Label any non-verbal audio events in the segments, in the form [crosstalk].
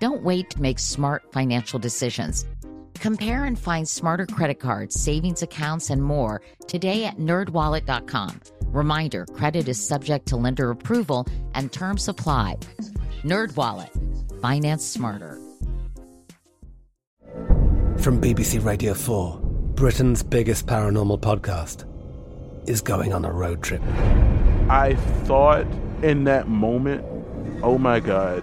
Don't wait to make smart financial decisions. Compare and find smarter credit cards, savings accounts, and more today at nerdwallet.com. Reminder credit is subject to lender approval and terms apply. NerdWallet, finance smarter. From BBC Radio 4, Britain's biggest paranormal podcast is going on a road trip. I thought in that moment, oh my God,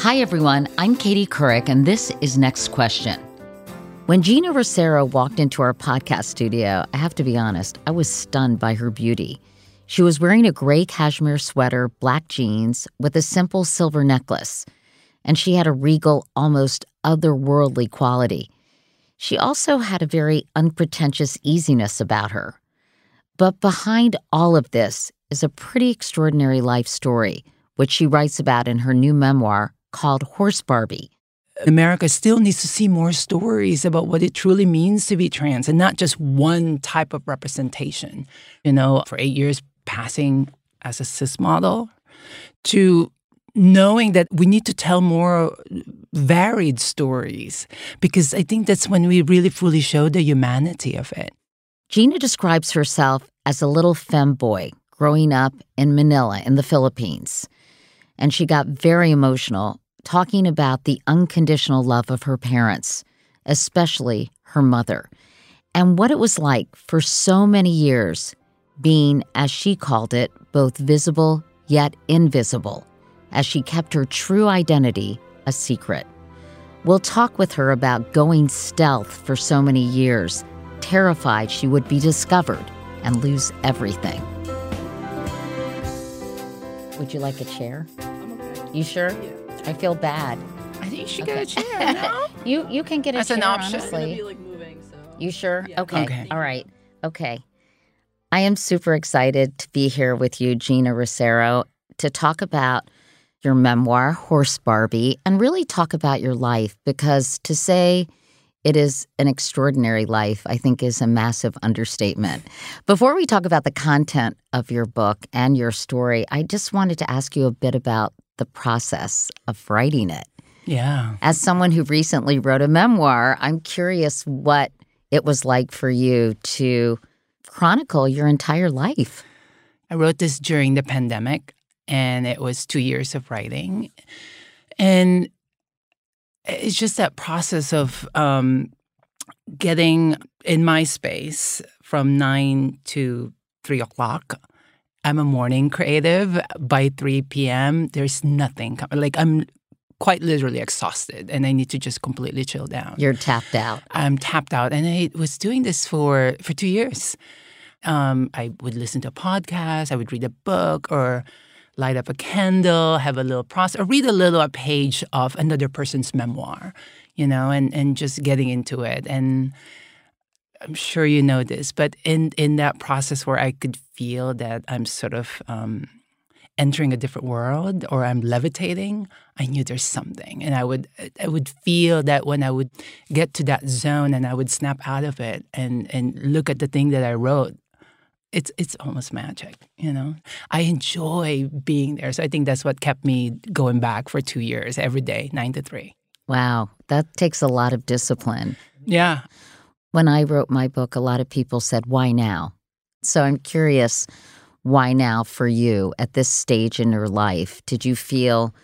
Hi, everyone. I'm Katie Couric, and this is Next Question. When Geena Rocero walked into our podcast studio, I have to be honest, I was stunned by her beauty. She was wearing a gray cashmere sweater, black jeans, with a simple silver necklace, and she had a regal, almost otherworldly quality. She also had a very unpretentious easiness about her. But behind all of this is a pretty extraordinary life story, which she writes about in her new memoir called Horse Barbie. America still needs to see more stories about what it truly means to be trans and not just one type of representation. You know, for eight years passing as a cis model to knowing that we need to tell more varied stories because I think that's when we really fully show the humanity of it. Geena describes herself as a little femboy growing up in Manila in the Philippines. And she got very emotional talking about the unconditional love of her parents, especially her mother, and what it was like for so many years being, as she called it, both visible yet invisible, as she kept her true identity a secret. We'll talk with her about going stealth for so many years, terrified she would be discovered and lose everything. Would you like a chair? I'm okay. You sure? Yeah. I feel bad. I think you should get a chair. [laughs] No? You you can get a That's chair an option. honestly. like moving, so. You sure? Yeah. Okay. Okay. All right. Okay. I am super excited to be here with you, Geena Rocero, to talk about your memoir, Horse Barbie, and really talk about your life because to say it is an extraordinary life, I think, is a massive understatement. Before we talk about the content of your book and your story, I just wanted to ask you a bit about the process of writing it. Yeah. As someone who recently wrote a memoir, I'm curious what it was like for you to chronicle your entire life. I wrote this during the pandemic, and it was two years of writing. And it's just that process of um, getting in my space from nine to three o'clock. I'm a morning creative. By 3 p.m., there's nothing. Like, I'm quite literally exhausted and I need to just completely chill down. You're tapped out. I'm tapped out, and I was doing this for for two years. Um, I would listen to a podcast, I would read a book, or light up a candle, have a little process, or read a little a page of another person's memoir, you know, and and just getting into it. And I'm sure you know this, but in in that process where I could feel that I'm sort of um, entering a different world or I'm levitating, I knew there's something, and I would I would feel that when I would get to that zone and I would snap out of it and and look at the thing that I wrote. It's it's almost magic, you know. I enjoy being there, so I think that's what kept me going back for two years every day, nine to three. Wow, that takes a lot of discipline. Yeah, When I wrote my book, a lot of people said, Why now? So I'm curious, why now for you at this stage in your life? Did you feel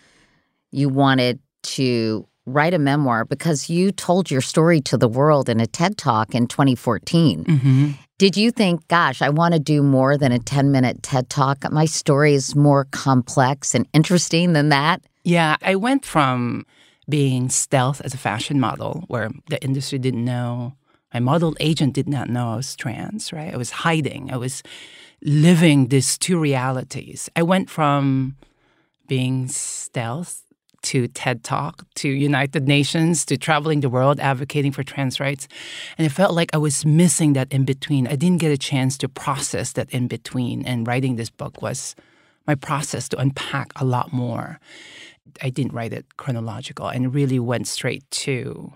you wanted to write a memoir because you told your story to the world in a TED Talk in 2014. Mm-hmm. Did you think, gosh, I want to do more than a 10 minute TED Talk? My story is more complex and interesting than that? Yeah, I went from being stealth as a fashion model, where the industry didn't know, my model agent did not know I was trans, right? I was hiding. I was living these two realities. I went from being stealth to TED Talk, to United Nations, to traveling the world advocating for trans rights. And it felt like I was missing that in between. I didn't get a chance to process that in between. And writing this book was my process to unpack a lot more. I didn't write it chronological and really went straight to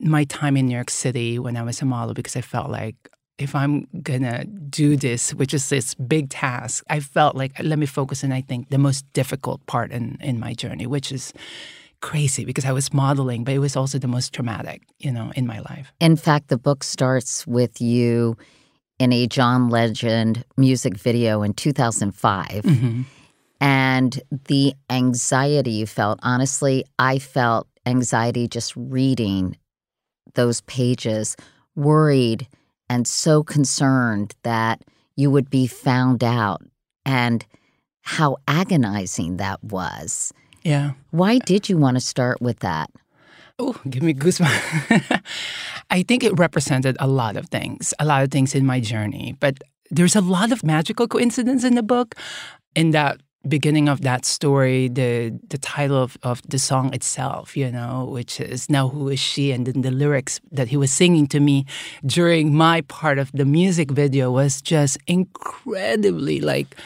my time in New York City when I was a model because I felt like if I'm gonna do this, which is this big task, I felt like let me focus on I think the most difficult part in in my journey, which is crazy because I was modeling, but it was also the most traumatic, you know, in my life. In fact, the book starts with you in a John Legend music video in 2005. Mm-hmm. And the anxiety you felt, honestly, I felt anxiety just reading those pages, worried and so concerned that you would be found out and how agonizing that was. Yeah. Why did you want to start with that? Oh, give me goosebumps. [laughs] I think it represented a lot of things, a lot of things in my journey. But there's a lot of magical coincidence in the book. In that beginning of that story, the the title of, of the song itself, you know, which is Now Who Is She? And then the lyrics that he was singing to me during my part of the music video was just incredibly like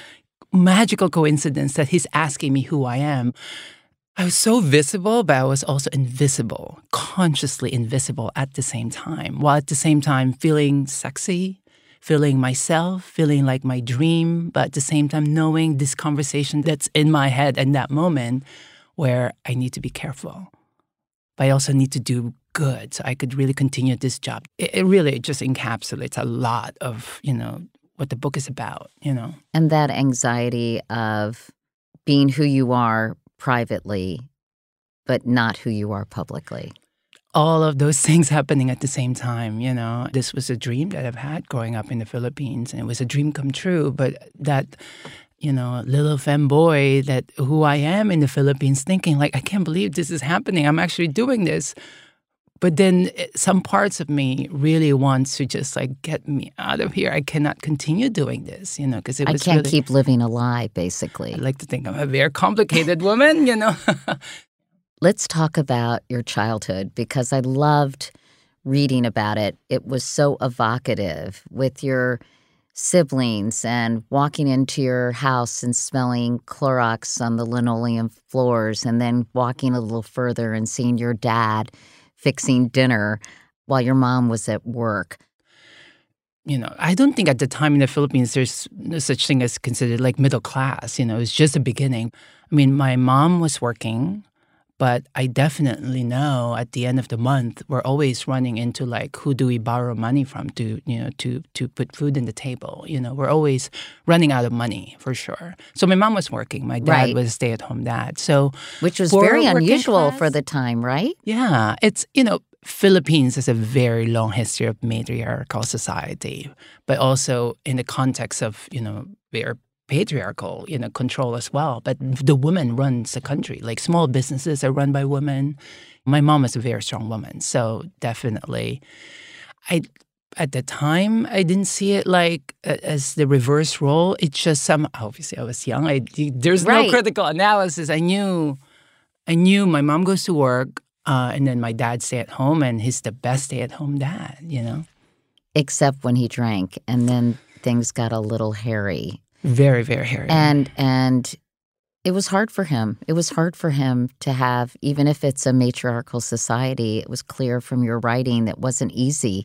magical coincidence that he's asking me who I am. I was so visible, but I was also invisible, consciously invisible at the same time, while at the same time feeling sexy, feeling myself, feeling like my dream, but at the same time knowing this conversation that's in my head in that moment where I need to be careful. But I also need to do good so I could really continue this job. It, it really just encapsulates a lot of, you know, what the book is about, you know. And that anxiety of being who you are privately, but not who you are publicly. All of those [laughs] things happening at the same time, you know. This was a dream that I've had growing up in the Philippines, and it was a dream come true. But that, you know, little femboy that who I am in the Philippines, thinking like, I can't believe this is happening. I'm actually doing this. But then eh, some parts of me really wants to just like get me out of here. I cannot continue doing this, you know, because it I was can't really, keep living a lie, basically. I like to think I'm a very complicated woman, you know. [laughs] Let's talk about your childhood because I loved reading about it. It was so evocative with your siblings and walking into your house and smelling Clorox on the linoleum floors, and then walking a little further and seeing your dad fixing dinner while your mom was at work. you know, I don't think at the time in the Philippines there's no such thing as considered like middle class. You know, it's just a beginning. I mean, my mom was working, but I definitely know at the end of the month we're always running into like who do we borrow money from to you know to to put food in the table. You know, we're always running out of money for sure. So my mom was working. My dad Right. was a stay-at-home dad. So Which was very unusual for the time, right? yeah, it's you know Philippines has a very long history of matriarchal society, but also in the context of you know very patriarchal you know control as well. But the woman runs the country. Like small businesses are run by women. My mom is a very strong woman, so definitely, I. At the time, I didn't see it like a- as the reverse role. It's just some. Obviously, I was young. I there's Right. no critical analysis. I knew I knew my mom goes to work, uh, and then my dad stay at home, and he's the best stay at home dad. You know, Except when he drank, and then things got a little hairy. Very very hairy. And and it was hard for him. It was hard for him to have, even if it's a matriarchal society. It was clear from your writing that wasn't easy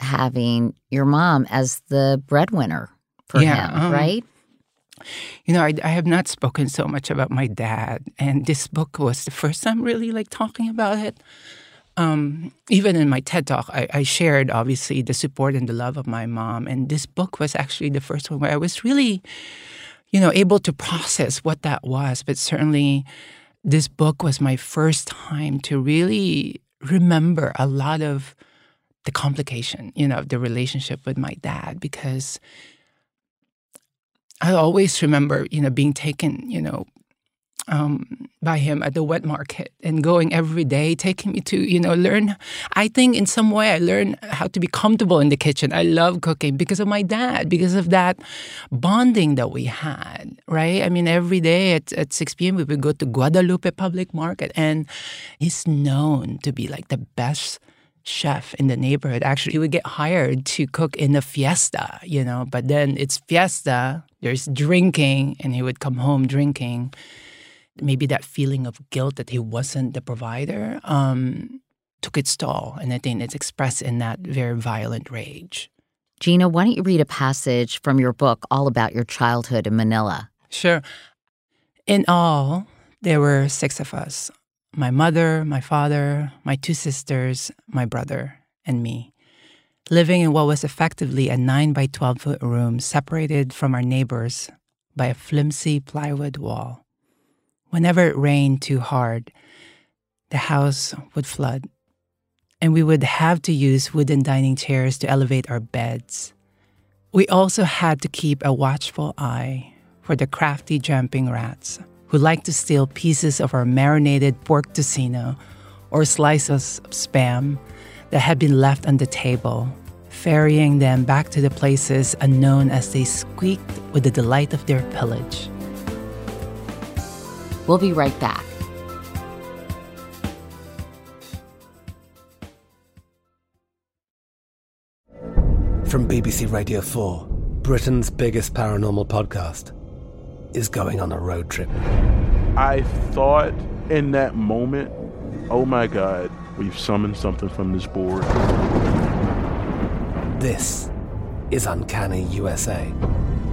having your mom as the breadwinner for Yeah, him, um, right? you know, I, I have not spoken so much about my dad, and this book was the first time really like talking about it. Um, even in my TED talk, I, I shared obviously the support and the love of my mom, and this book was actually the first one where I was really, you know, able to process what that was. But certainly, this book was my first time to really remember a lot of the complication, you know, the relationship with my dad because I always remember, you know, being taken, you know, um, by him at the wet market and going every day, taking me to, you know, learn. I think in some way I learned how to be comfortable in the kitchen. I love cooking because of my dad, because of that bonding that we had, right? I mean, every day at, at 6 p.m., we would go to Guadalupe Public Market, and he's known to be like the best chef in the neighborhood. Actually, he would get hired to cook in a fiesta, you know, but then it's fiesta, there's drinking, and he would come home drinking. Maybe that feeling of guilt that he wasn't the provider um, took its toll. And I think it's expressed in that very violent rage. Geena, why don't you read a passage from your book all about your childhood in Manila? Sure. In all, there were six of us my mother, my father, my two sisters, my brother, and me, living in what was effectively a 9 by 12 foot room separated from our neighbors by a flimsy plywood wall. Whenever it rained too hard, the house would flood, and we would have to use wooden dining chairs to elevate our beds. We also had to keep a watchful eye for the crafty jumping rats who liked to steal pieces of our marinated pork tocino or slices of spam that had been left on the table, ferrying them back to the places unknown as they squeaked with the delight of their pillage. We'll be right back. From BBC Radio 4, Britain's biggest paranormal podcast is going on a road trip. I thought in that moment, oh my God, we've summoned something from this board. This is Uncanny USA.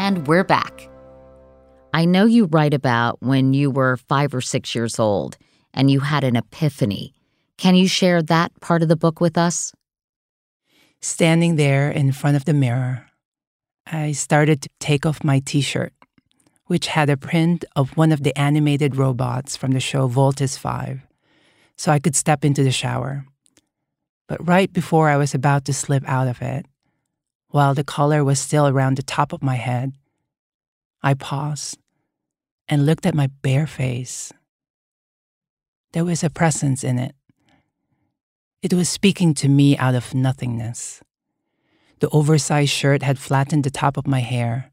And we're back. I know you write about when you were five or six years old and you had an epiphany. Can you share that part of the book with us? Standing there in front of the mirror, I started to take off my t shirt, which had a print of one of the animated robots from the show Voltes 5, so I could step into the shower. But right before I was about to slip out of it, while the collar was still around the top of my head, I paused and looked at my bare face. There was a presence in it. It was speaking to me out of nothingness. The oversized shirt had flattened the top of my hair,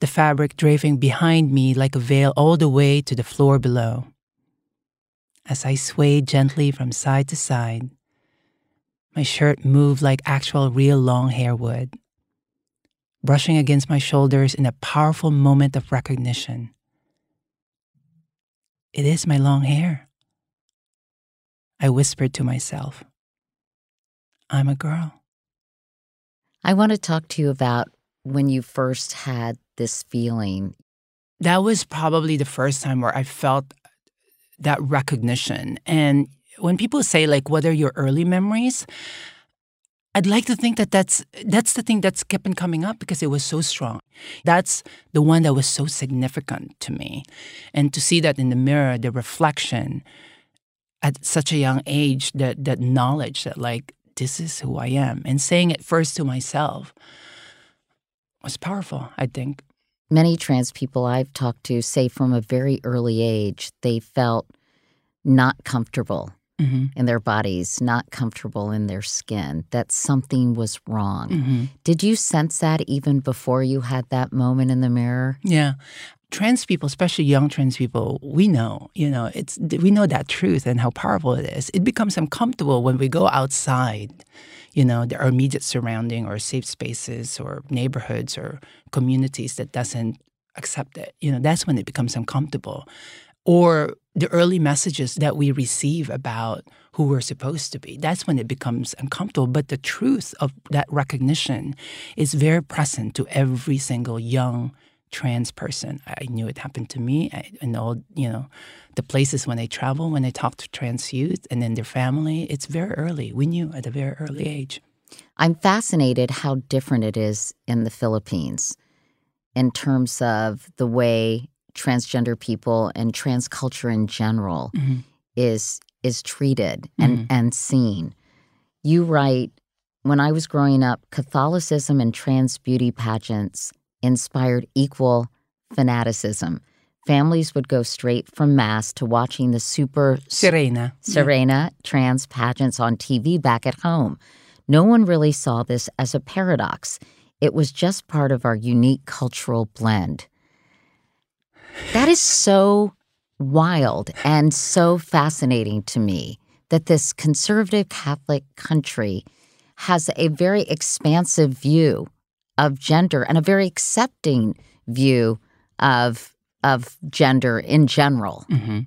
the fabric draping behind me like a veil all the way to the floor below. As I swayed gently from side to side, my shirt moved like actual real long hair would, brushing against my shoulders in a powerful moment of recognition. It is my long hair. I whispered to myself. I'm a girl. I want to talk to you about when you first had this feeling. That was probably the first time where I felt that recognition. And when people say like what are your early memories i'd like to think that that's that's the thing that's kept on coming up because it was so strong. That's the one that was so significant to me. And to see that in the mirror the reflection at such a young age that that knowledge that like this is who i am and saying it first to myself was powerful i think. Many trans people I've talked to say from a very early age they felt not comfortable Mhm. in their bodies, not comfortable in their skin, that something was wrong. Mhm. Did you sense that even before you had that moment in the mirror? Yeah. Trans people, especially young trans people, we know, you know, it's we know that truth and how powerful it is. It becomes uncomfortable when we go outside, you know, our immediate surrounding or safe spaces or neighborhoods or communities that doesn't accept it. You know, that's when it becomes uncomfortable. Or the early messages that we receive about who we're supposed to be. That's when it becomes uncomfortable. But the truth of that recognition is very present to every single young trans person. I knew it happened to me. I, I know, you know, the places when they travel, when they talk to trans youth and then their family, it's very early. We knew at a very early age. I'm fascinated how different it is in the Philippines in terms of the way transgender people and trans culture in general Mhm. is is treated and, and seen. You write, when I was growing up, Catholicism and trans beauty pageants inspired equal fanaticism. Families would go straight from mass to watching the super Serena Serena trans pageants on TV back at home. No one really saw this as a paradox. It was just part of our unique cultural blend. That is so wild and so fascinating to me that this conservative Catholic country has a very expansive view of gender and a very accepting view of of gender in general. hmm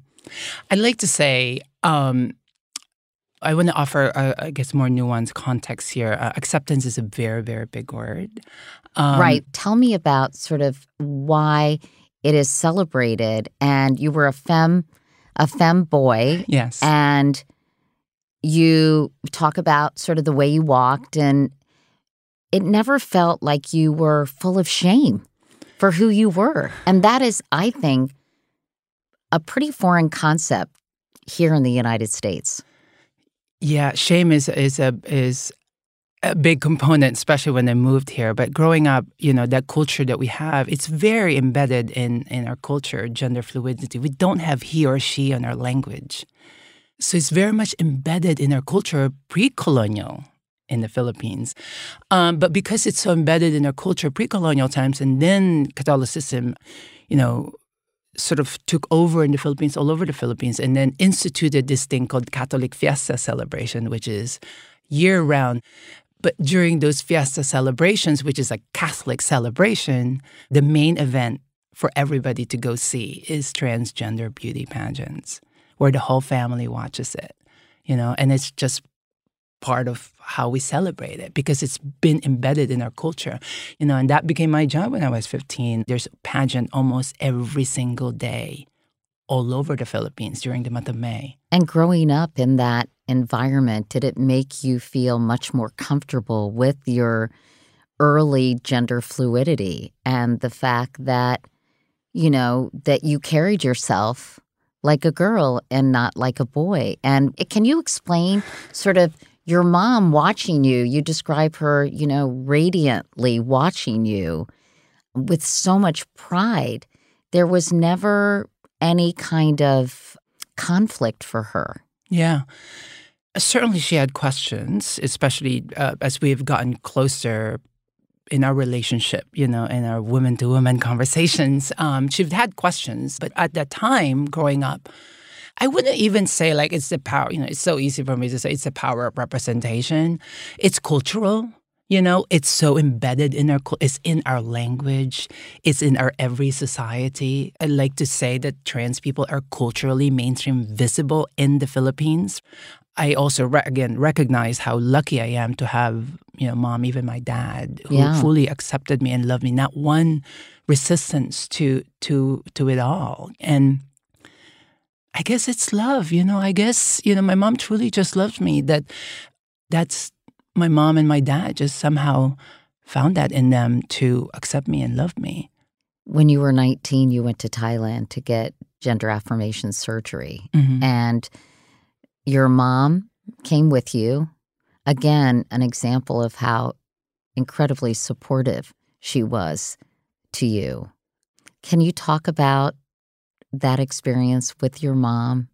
I'd like to say, um, I want to offer, uh, I guess, more nuanced context here. Uh, acceptance is a very, very big word. Um, right. Tell me about sort of why it is celebrated. And you were a femme, a femme boy, Yes. and you talk about sort of the way you walked, and it never felt like you were full of shame for who you were. And that is, I think, a pretty foreign concept here in the United States. Yeah, shame is is a is a big component, especially when I moved here. But growing up, you know, that culture that we have, it's very embedded in in our culture, gender fluidity. We don't have he or she in our language. So it's very much embedded in our culture pre-colonial in the Philippines. Um, but because it's so embedded in our culture pre-colonial times and then Catholicism, you know, sort of took over in the Philippines, all over the Philippines, and then instituted this thing called Catholic Fiesta celebration, which is year round. But during those fiesta celebrations, which is a Catholic celebration, the main event for everybody to go see is transgender beauty pageants, where the whole family watches it, you know, and it's just part of how we celebrate it because it's been embedded in our culture you know and that became my job when i was 15 there's a pageant almost every single day all over the philippines during the month of may And growing up in that environment, did it make you feel much more comfortable with your early gender fluidity and the fact that, you know, that you carried yourself like a girl and not like a boy? And can you explain sort of your mom watching you? You describe her, you know, radiantly watching you with so much pride. There was never any kind of conflict for her. yeah certainly she had questions especially uh, as we've gotten closer in our relationship, you know, in our woman to woman conversations, um, she'd had questions. But at that time, growing up, I wouldn't even say like it's the power, you know, it's so easy for me to say it's the power of representation. It's cultural, you know, it's so embedded in our, it's in our language, it's in our every society. I like to say that trans people are culturally mainstream visible in the Philippines. I also, re- again, recognize how lucky I am to have, you know, mom, even my dad, who Yeah. fully accepted me and loved me. Not one resistance to to to it all. And I guess it's love, you know. I guess you know my mom truly just loves me. That that's my mom and my dad just somehow found that in them to accept me and love me. When you were 19, you went to Thailand to get gender affirmation surgery. Mhm. And your mom came with you. Again, an example of how incredibly supportive she was to you. Can you talk about that experience with your mom?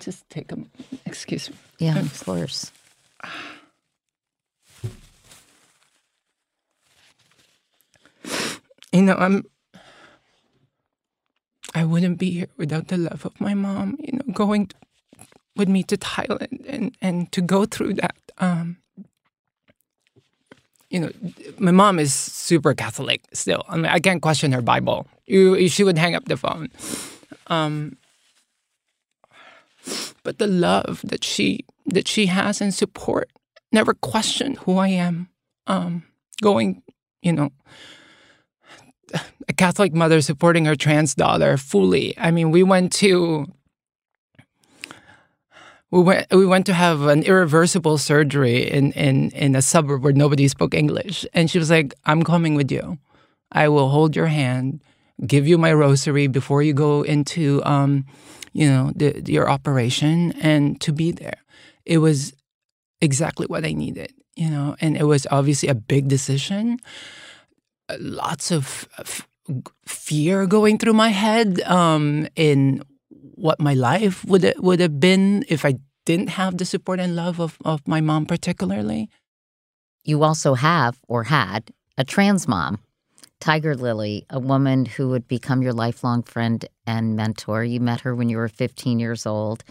Just take a excuse me. Yeah, of [laughs] course. You know, I'm I wouldn't be here without the love of my mom, you know, going with me to Thailand and and to go through that um you know, my mom is super Catholic still. I mean, I can't question her Bible. You, she would hang up the phone. Um, but the love that she that she has and support never questioned who I am. Um, going, you know, a Catholic mother supporting her trans daughter fully. I mean, we went to we went we went to have an irreversible surgery in in in a suburb where nobody spoke English, and she was like, "I'm coming with you. I will hold your hand, give you my rosary before you go into um, you know, the, your operation, and to be there." It was exactly what I needed, you know, and it was obviously a big decision. Lots of f- fear going through my head um, in what my life would would have been if I didn't have the support and love of, of my mom particularly. You also have or had a trans mom, Tiger Lily, a woman who would become your lifelong friend and mentor. You met her when you were 15 years old.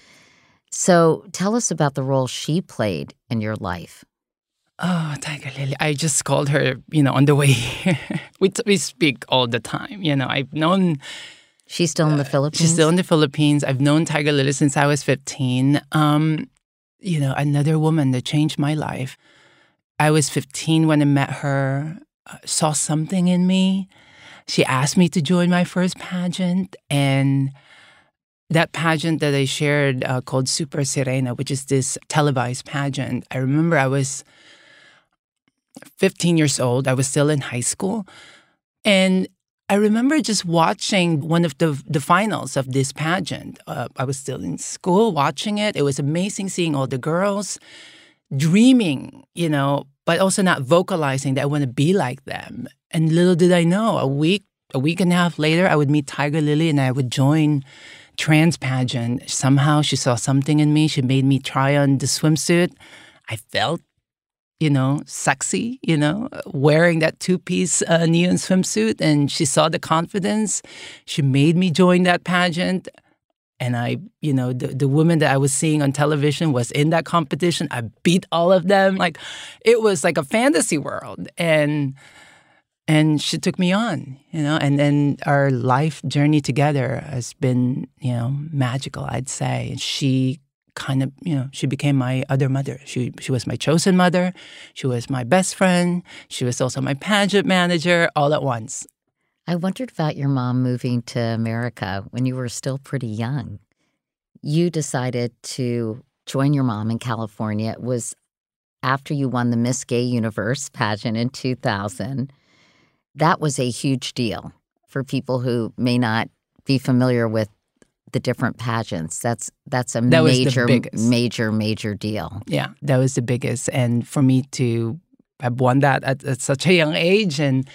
So tell us about the role she played in your life. Oh, Tiger Lily. I just called her, you know, on the way here. [laughs] we, we speak all the time. You know, I've known She's still in the Philippines. She's still in the Philippines. I've known Tiger Lily since I was 15. Um, you know, another woman that changed my life. I was 15 when I met her, uh, saw something in me. She asked me to join my first pageant. And that pageant that I shared uh, called Super Sirena, which is this televised pageant, I remember I was 15 years old. I was still in high school. And I remember just watching one of the the finals of this pageant. Uh, I was still in school watching it. It was amazing seeing all the girls dreaming, you know, but also not vocalizing that I want to be like them. And little did I know, a week a week and a half later, I would meet Tiger Lily and I would join trans pageant. Somehow she saw something in me. She made me try on the swimsuit. I felt you know, sexy, you know, wearing that two piece uh, neon swimsuit. And she saw the confidence. She made me join that pageant. And I, you know, the, the women that I was seeing on television was in that competition. I beat all of them. Like it was like a fantasy world. And and she took me on, you know, and then our life journey together has been, you know, magical, I'd say. And she kind of, you know, she became my other mother. She she was my chosen mother. She was my best friend. She was also my pageant manager all at once. I wondered about your mom moving to America when you were still pretty young. You decided to join your mom in California. It was after you won the Miss Gay Universe pageant in 2000. That was a huge deal for people who may not be familiar with the different pageants. That's that's a That major, major, major deal. Yeah, that was the biggest. And for me to have won that at, at such a young age, and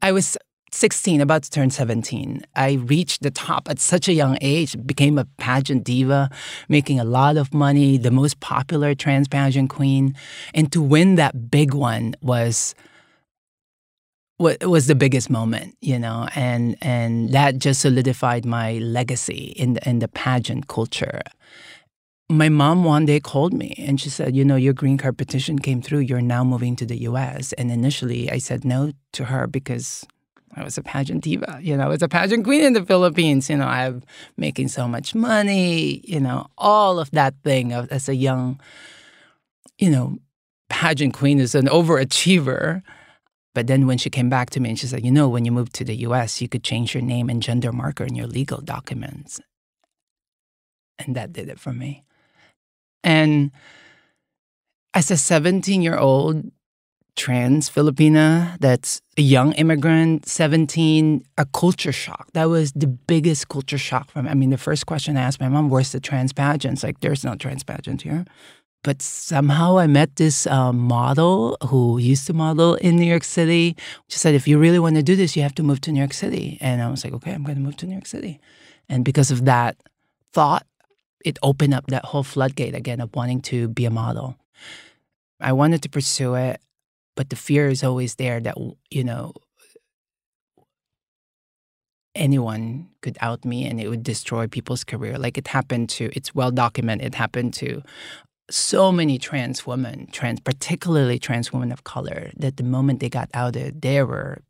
I was 16, about to turn 17. I reached the top at such a young age, became a pageant diva, making a lot of money, the most popular trans pageant queen. And to win that big one was was the biggest moment, you know, and and that just solidified my legacy in the, in the pageant culture. My mom one day called me and she said, "You know, your green card petition came through. You're now moving to the U.S." And initially, I said no to her because I was a pageant diva. You know, I was a pageant queen in the Philippines. You know, I'm making so much money. You know, all of that thing of, as a young, you know, pageant queen is an overachiever. But then when she came back to me and she said, you know, when you move to the US, you could change your name and gender marker in your legal documents. And that did it for me. And as a 17 year old trans Filipina that's a young immigrant, 17, a culture shock. That was the biggest culture shock for me. I mean, the first question I asked my mom, where's the trans pageants? Like, there's no trans pageant here. But somehow I met this um, model who used to model in New York City. She said, if you really want to do this, you have to move to New York City. And I was like, okay, I'm going to move to New York City. And because of that thought, it opened up that whole floodgate again of wanting to be a model. I wanted to pursue it, but the fear is always there that you know anyone could out me and it would destroy people's career. Like it happened to, it's well documented, it happened to so many trans women, trans, particularly trans women of color, that the moment they got outed, they were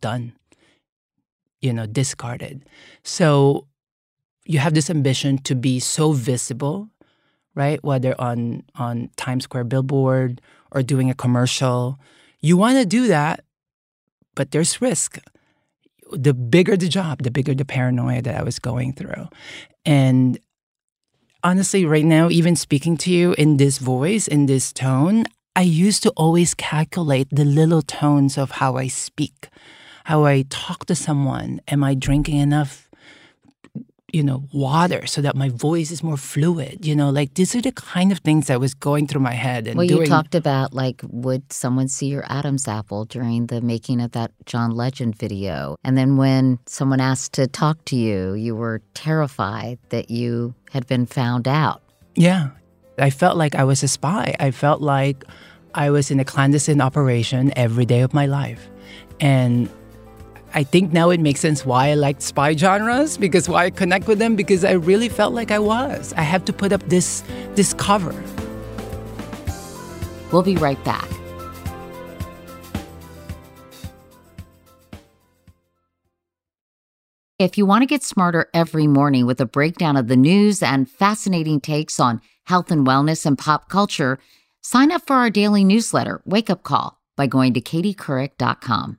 done, you know, discarded. So you have this ambition to be so visible, right? Whether on on Times Square billboard or doing a commercial, you want to do that, but there's risk the bigger the job, the bigger the paranoia that I was going through. And honestly, right now, even speaking to you in this voice, in this tone, I used to always calculate the little tones of how I speak, how I talk to someone. Am I drinking enough you know, water so that my voice is more fluid. You know, like these are the kind of things that was going through my head. And well, doing... you talked about like, would someone see your Adam's apple during the making of that John Legend video? And then when someone asked to talk to you, you were terrified that you had been found out. Yeah. I felt like I was a spy. I felt like I was in a clandestine operation every day of my life. And I think now it makes sense why I liked spy genres because why I connect with them because I really felt like I was. I have to put up this this cover. We'll be right back. If you want to get smarter every morning with a breakdown of the news and fascinating takes on health and wellness and pop culture, sign up for our daily newsletter, Wake Up Call, by going to katiecouric.com.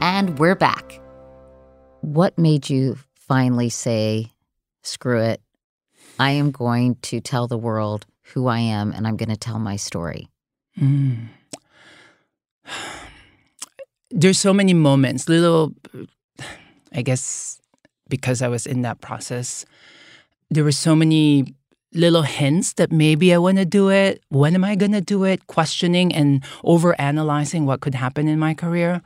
And we're back. What made you finally say, screw it? I am going to tell the world who I am and I'm going to tell my story. Mm. [sighs] There's so many moments, little, I guess, because I was in that process, there were so many little hints that maybe I want to do it. When am I going to do it? Questioning and over analyzing what could happen in my career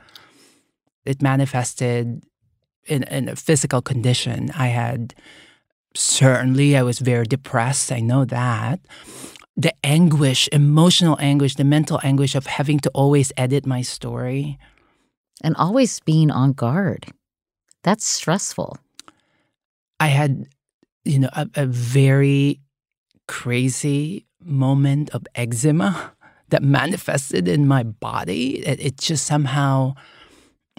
it manifested in, in a physical condition. I had certainly I was very depressed. I know that. The anguish, emotional anguish, the mental anguish of having to always edit my story. And always being on guard. That's stressful. I had, you know, a, a very crazy moment of eczema [laughs] that manifested in my body. It, it just somehow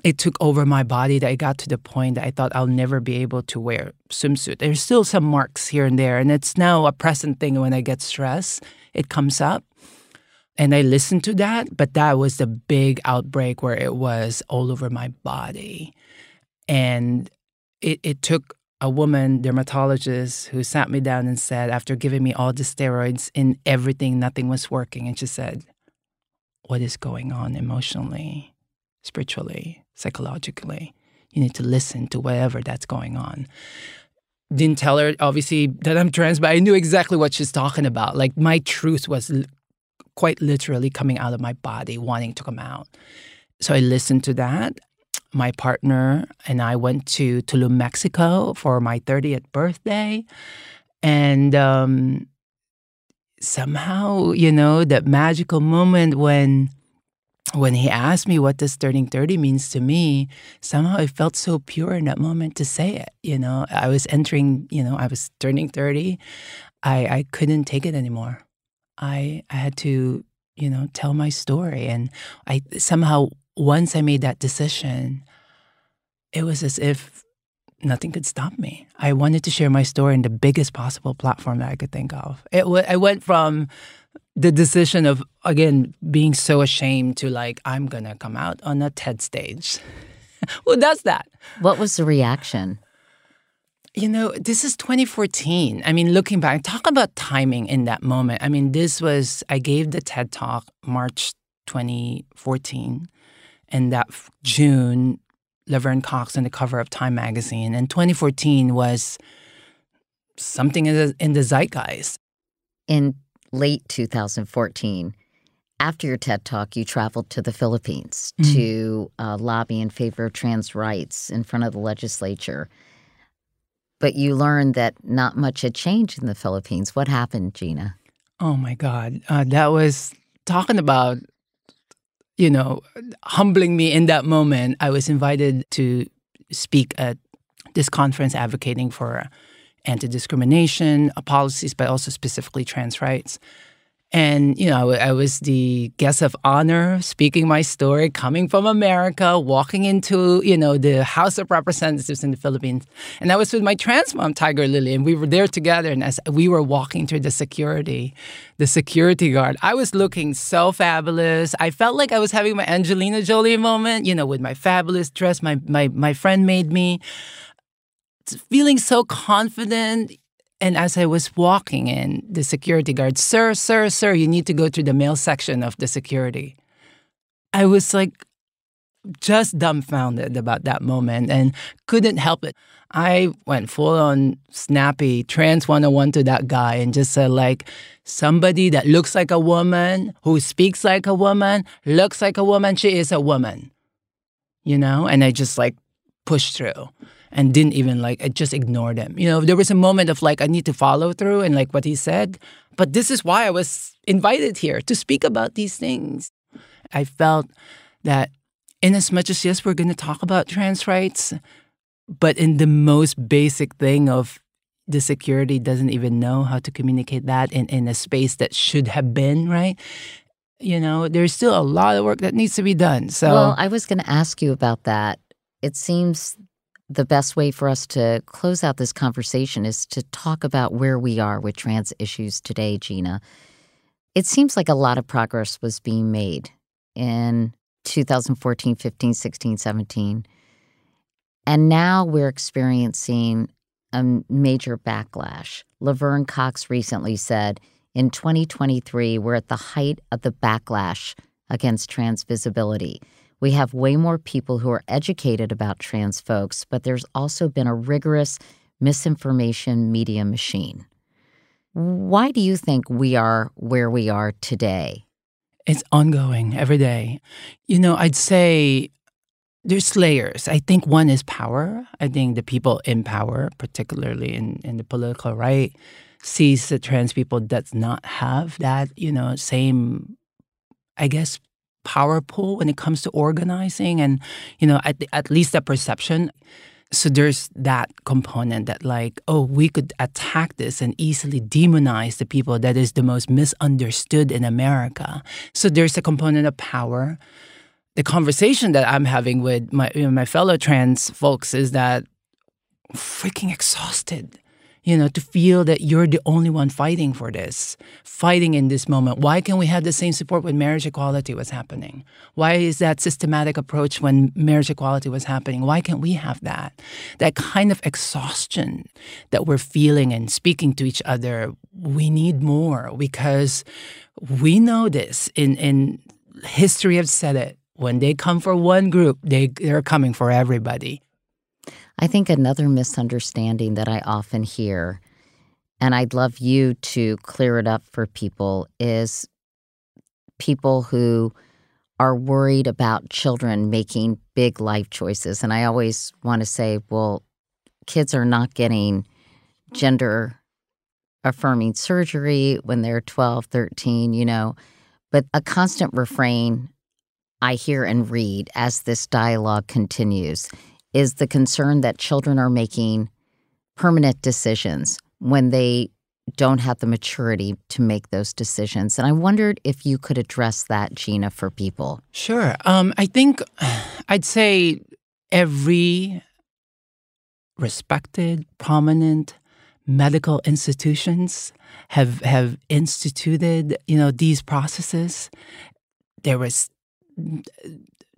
it took over my body that I got to the point that I thought I'll never be able to wear swimsuit. There's still some marks here and there, and it's now a present thing when I get stressed. It comes up. And I listened to that, but that was the big outbreak where it was all over my body. And it, it took a woman, dermatologist, who sat me down and said, after giving me all the steroids in everything, nothing was working. And she said, What is going on emotionally, spiritually? Psychologically. You need to listen to whatever that's going on. Didn't tell her, obviously, that I'm trans, but I knew exactly what she's talking about. Like, my truth was l- quite literally coming out of my body, wanting to come out. So I listened to that. My partner and I went to Tulum, Mexico for my 30th birthday. And um, somehow, you know, that magical moment when when he asked me what does turning 30 means to me, somehow it felt so pure in that moment to say it. You know, I was entering, you know, I was turning 30. I, I couldn't take it anymore. I, I had to, you know, tell my story. And I somehow, once I made that decision, it was as if nothing could stop me. I wanted to share my story in the biggest possible platform that I could think of. It w- I went from the decision of again being so ashamed to like I'm gonna come out on a TED stage. [laughs] Who does that? What was the reaction? You know, this is 2014. I mean, looking back, talk about timing in that moment. I mean, this was I gave the TED talk March 2014, and that June, Laverne Cox on the cover of Time magazine, and 2014 was something in the, in the zeitgeist. In late 2014, after your TED Talk, you traveled to the Philippines mm-hmm. to uh, lobby in favor of trans rights in front of the legislature. But you learned that not much had changed in the Philippines. What happened, Geena? Oh my God. Uh, that was talking about, you know, humbling me in that moment. I was invited to speak at this conference advocating for anti discrimination policies, but also specifically trans rights. And, you know, I was the guest of honor, speaking my story, coming from America, walking into, you know, the House of Representatives in the Philippines. And I was with my trans mom, Tiger Lily, and we were there together. And as we were walking through the security, the security guard, I was looking so fabulous. I felt like I was having my Angelina Jolie moment, you know, with my fabulous dress my, my, my friend made me feeling so confident. And as I was walking in, the security guard, sir, sir, sir, you need to go to the male section of the security. I was like just dumbfounded about that moment and couldn't help it. I went full on snappy trans 101 to that guy and just said, like, somebody that looks like a woman, who speaks like a woman, looks like a woman, she is a woman. You know? And I just like pushed through and didn't even like I just ignored him. You know, there was a moment of like I need to follow through and like what he said, but this is why I was invited here to speak about these things. I felt that in as much as yes, we're going to talk about trans rights, but in the most basic thing of the security doesn't even know how to communicate that in, in a space that should have been, right? You know, there's still a lot of work that needs to be done. So Well, I was gonna ask you about that. It seems the best way for us to close out this conversation is to talk about where we are with trans issues today, Geena. It seems like a lot of progress was being made in 2014, 15, 16, 17. And now we're experiencing a major backlash. Laverne Cox recently said in 2023, we're at the height of the backlash against trans visibility. We have way more people who are educated about trans folks, but there's also been a rigorous misinformation media machine. Why do you think we are where we are today? It's ongoing every day. You know, I'd say there's layers. I think one is power. I think the people in power, particularly in, in the political right, sees the trans people does not have that, you know, same, I guess, power pool when it comes to organizing and you know at, at least a perception. So there's that component that like oh we could attack this and easily demonize the people that is the most misunderstood in america. So there's a component of power. The conversation that i'm having with my you know, my fellow trans folks is that freaking exhausted you know, to feel that you're the only one fighting for this, fighting in this moment. Why can we have the same support when marriage equality was happening? Why is that systematic approach when marriage equality was happening? Why can't we have that? That kind of exhaustion that we're feeling and speaking to each other, we need more because we know this in, in history have said it. When they come for one group, they, they're coming for everybody. I think another misunderstanding that I often hear, and I'd love you to clear it up for people, is people who are worried about children making big life choices. And I always want to say, well, kids are not getting gender affirming surgery when they're 12, 13, you know. But a constant refrain I hear and read as this dialogue continues is the concern that children are making permanent decisions when they don't have the maturity to make those decisions. And I wondered if you could address that, Geena, for people. Sure. Um, I think [sighs] I'd say every respected, prominent medical institutions have have instituted, you know, these processes. There was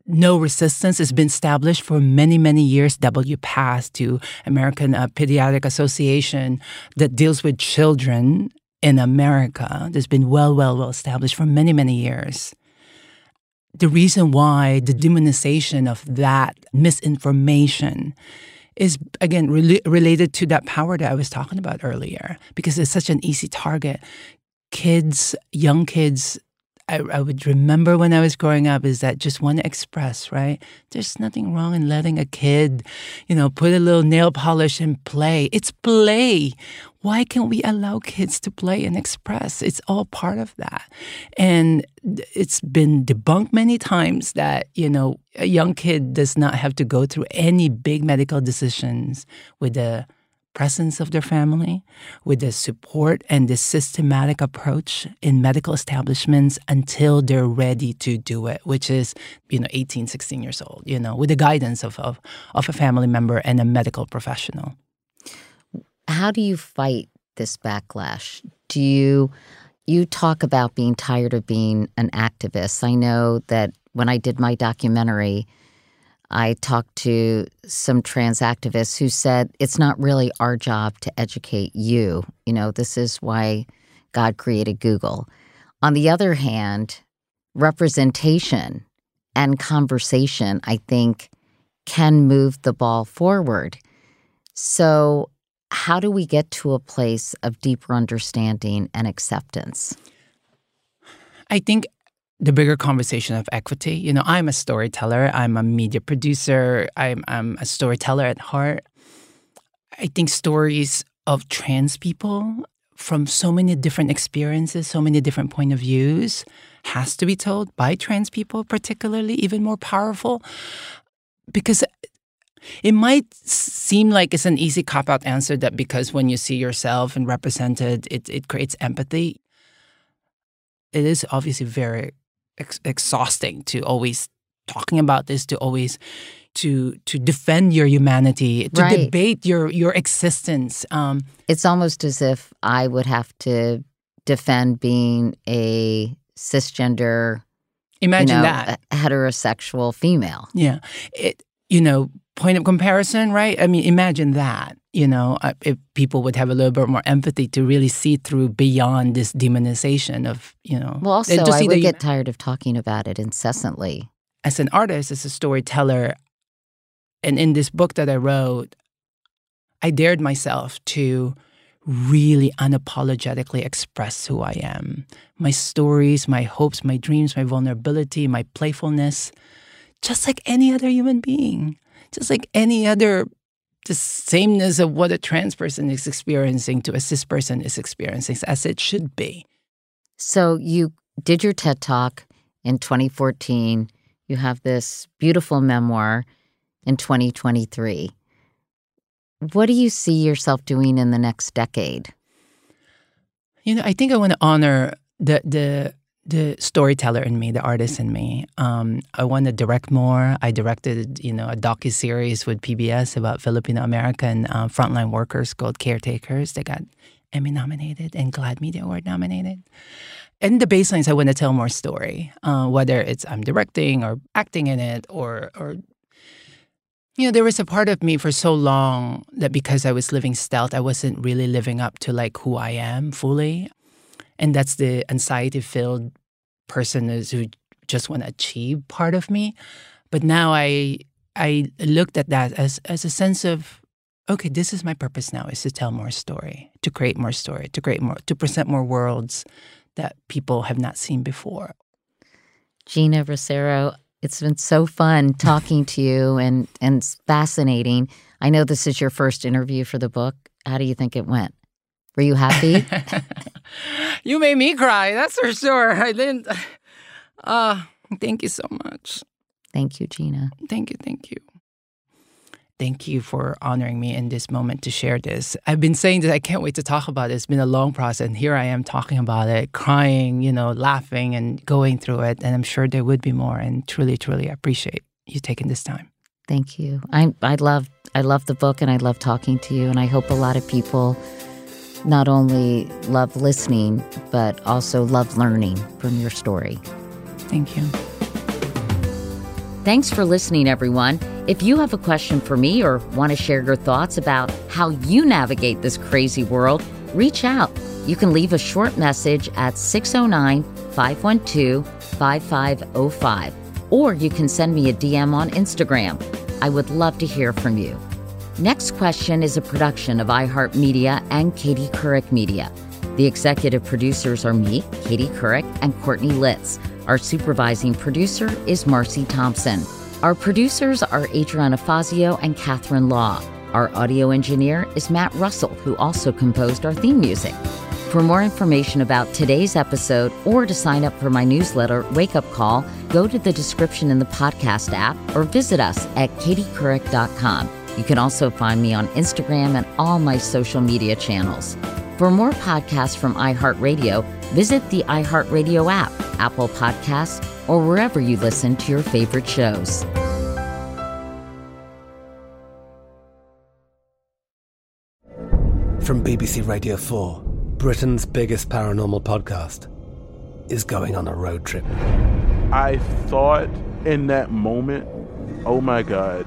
no resistance has been established for many many years. WPATH to American uh, Pediatric Association that deals with children in America. That's been well well well established for many many years. The reason why the demonization of that misinformation is again re- related to that power that I was talking about earlier because it's such an easy target. Kids young kids I, I, would remember when I was growing up is that just want to express, right? There's nothing wrong in letting a kid, you know, put a little nail polish and play. It's play. Why can't we allow kids to play and express? It's all part of that. And it's been debunked many times that, you know, a young kid does not have to go through any big medical decisions with a presence of their family, with the support and the systematic approach in medical establishments until they're ready to do it, which is, you know, 18, 16 years old, you know, with the guidance of, of, of a family member and a medical professional. How do you fight this backlash? Do you you talk about being tired of being an activist? I know that when I did my documentary, I talked to some trans activists who said it's not really our job to educate you. You know, this is why God created Google. On the other hand, representation and conversation, I think, can move the ball forward. So, how do we get to a place of deeper understanding and acceptance? I think the bigger conversation of equity. You know, I'm a storyteller, I'm a media producer, I'm, I'm a storyteller at heart. I think stories of trans people from so many different experiences, so many different point of views has to be told by trans people, particularly even more powerful because it might seem like it's an easy cop out answer that because when you see yourself and represented, it, it creates empathy. It is obviously very ex- exhausting to always talking about this to always to to defend your humanity to right. debate your your existence um, it's almost as if i would have to defend being a cisgender imagine you know, that. heterosexual female. Yeah. It you know point of comparison right? I mean imagine that you know, if people would have a little bit more empathy to really see through beyond this demonization of, you know. Well, also, I would get tired of talking about it incessantly. As an artist, as a storyteller, and in this book that I wrote, I dared myself to really unapologetically express who I am my stories, my hopes, my dreams, my vulnerability, my playfulness, just like any other human being, just like any other the sameness of what a trans person is experiencing to a cis person is experiencing, as it should be. So you did your TED Talk in 2014. You have this beautiful memoir in 2023. What do you see yourself doing in the next decade? You know, I think I want to honor the the the storyteller in me, the artist in me. Um, I want to direct more. I directed, you know, a docu series with PBS about Filipino American uh, frontline workers called Caretakers. They got Emmy nominated and GLAAD Media Award nominated. And the baselines, I want to tell more story, uh, whether it's I'm directing or acting in it, or or you know, there was a part of me for so long that because I was living stealth, I wasn't really living up to like who I am fully and that's the anxiety filled person is who just want to achieve part of me. But now i i looked at that as as a sense of okay this is my purpose now is to tell more story to create more story to create more to present more worlds that people have not seen before. Geena Rocero it's been so fun talking to you and and fascinating. I know this is your first interview for the book. How do you think it went were you happy? [laughs] you made me cry. That's for sure. I didn't. Uh, Thank you so much. Thank you, Geena. Thank you. Thank you. Thank you for honoring me in this moment to share this. I've been saying that I can't wait to talk about it. It's been a long process, and here I am talking about it, crying, you know, laughing and going through it. And I'm sure there would be more. And truly, truly appreciate you taking this time. Thank you. I I love I love the book and I love talking to you and I hope a lot of people not only love listening but also love learning from your story. Thank you. Thanks for listening everyone. If you have a question for me or want to share your thoughts about how you navigate this crazy world, reach out. You can leave a short message at 609 512 5505 or you can send me a DM on Instagram. I would love to hear from you. Next Question is a production of iHeartMedia and Katie Couric Media. The executive producers are me, Katie Couric, and Courtney Litz. Our supervising producer is Marcy Thompson. Our producers are Adriana Fazio and Catherine Law. Our audio engineer is Matt Russell, who also composed our theme music. For more information about today's episode or to sign up for my newsletter, Wake Up Call, go to the description in the podcast app or visit us at katiecouric.com. You can also find me on Instagram and all my social media channels. For more podcasts from iHeartRadio, visit the iHeartRadio app, Apple Podcasts, or wherever you listen to your favorite shows. From BBC Radio 4, Britain's biggest paranormal podcast is going on a road trip. I thought in that moment, oh my God,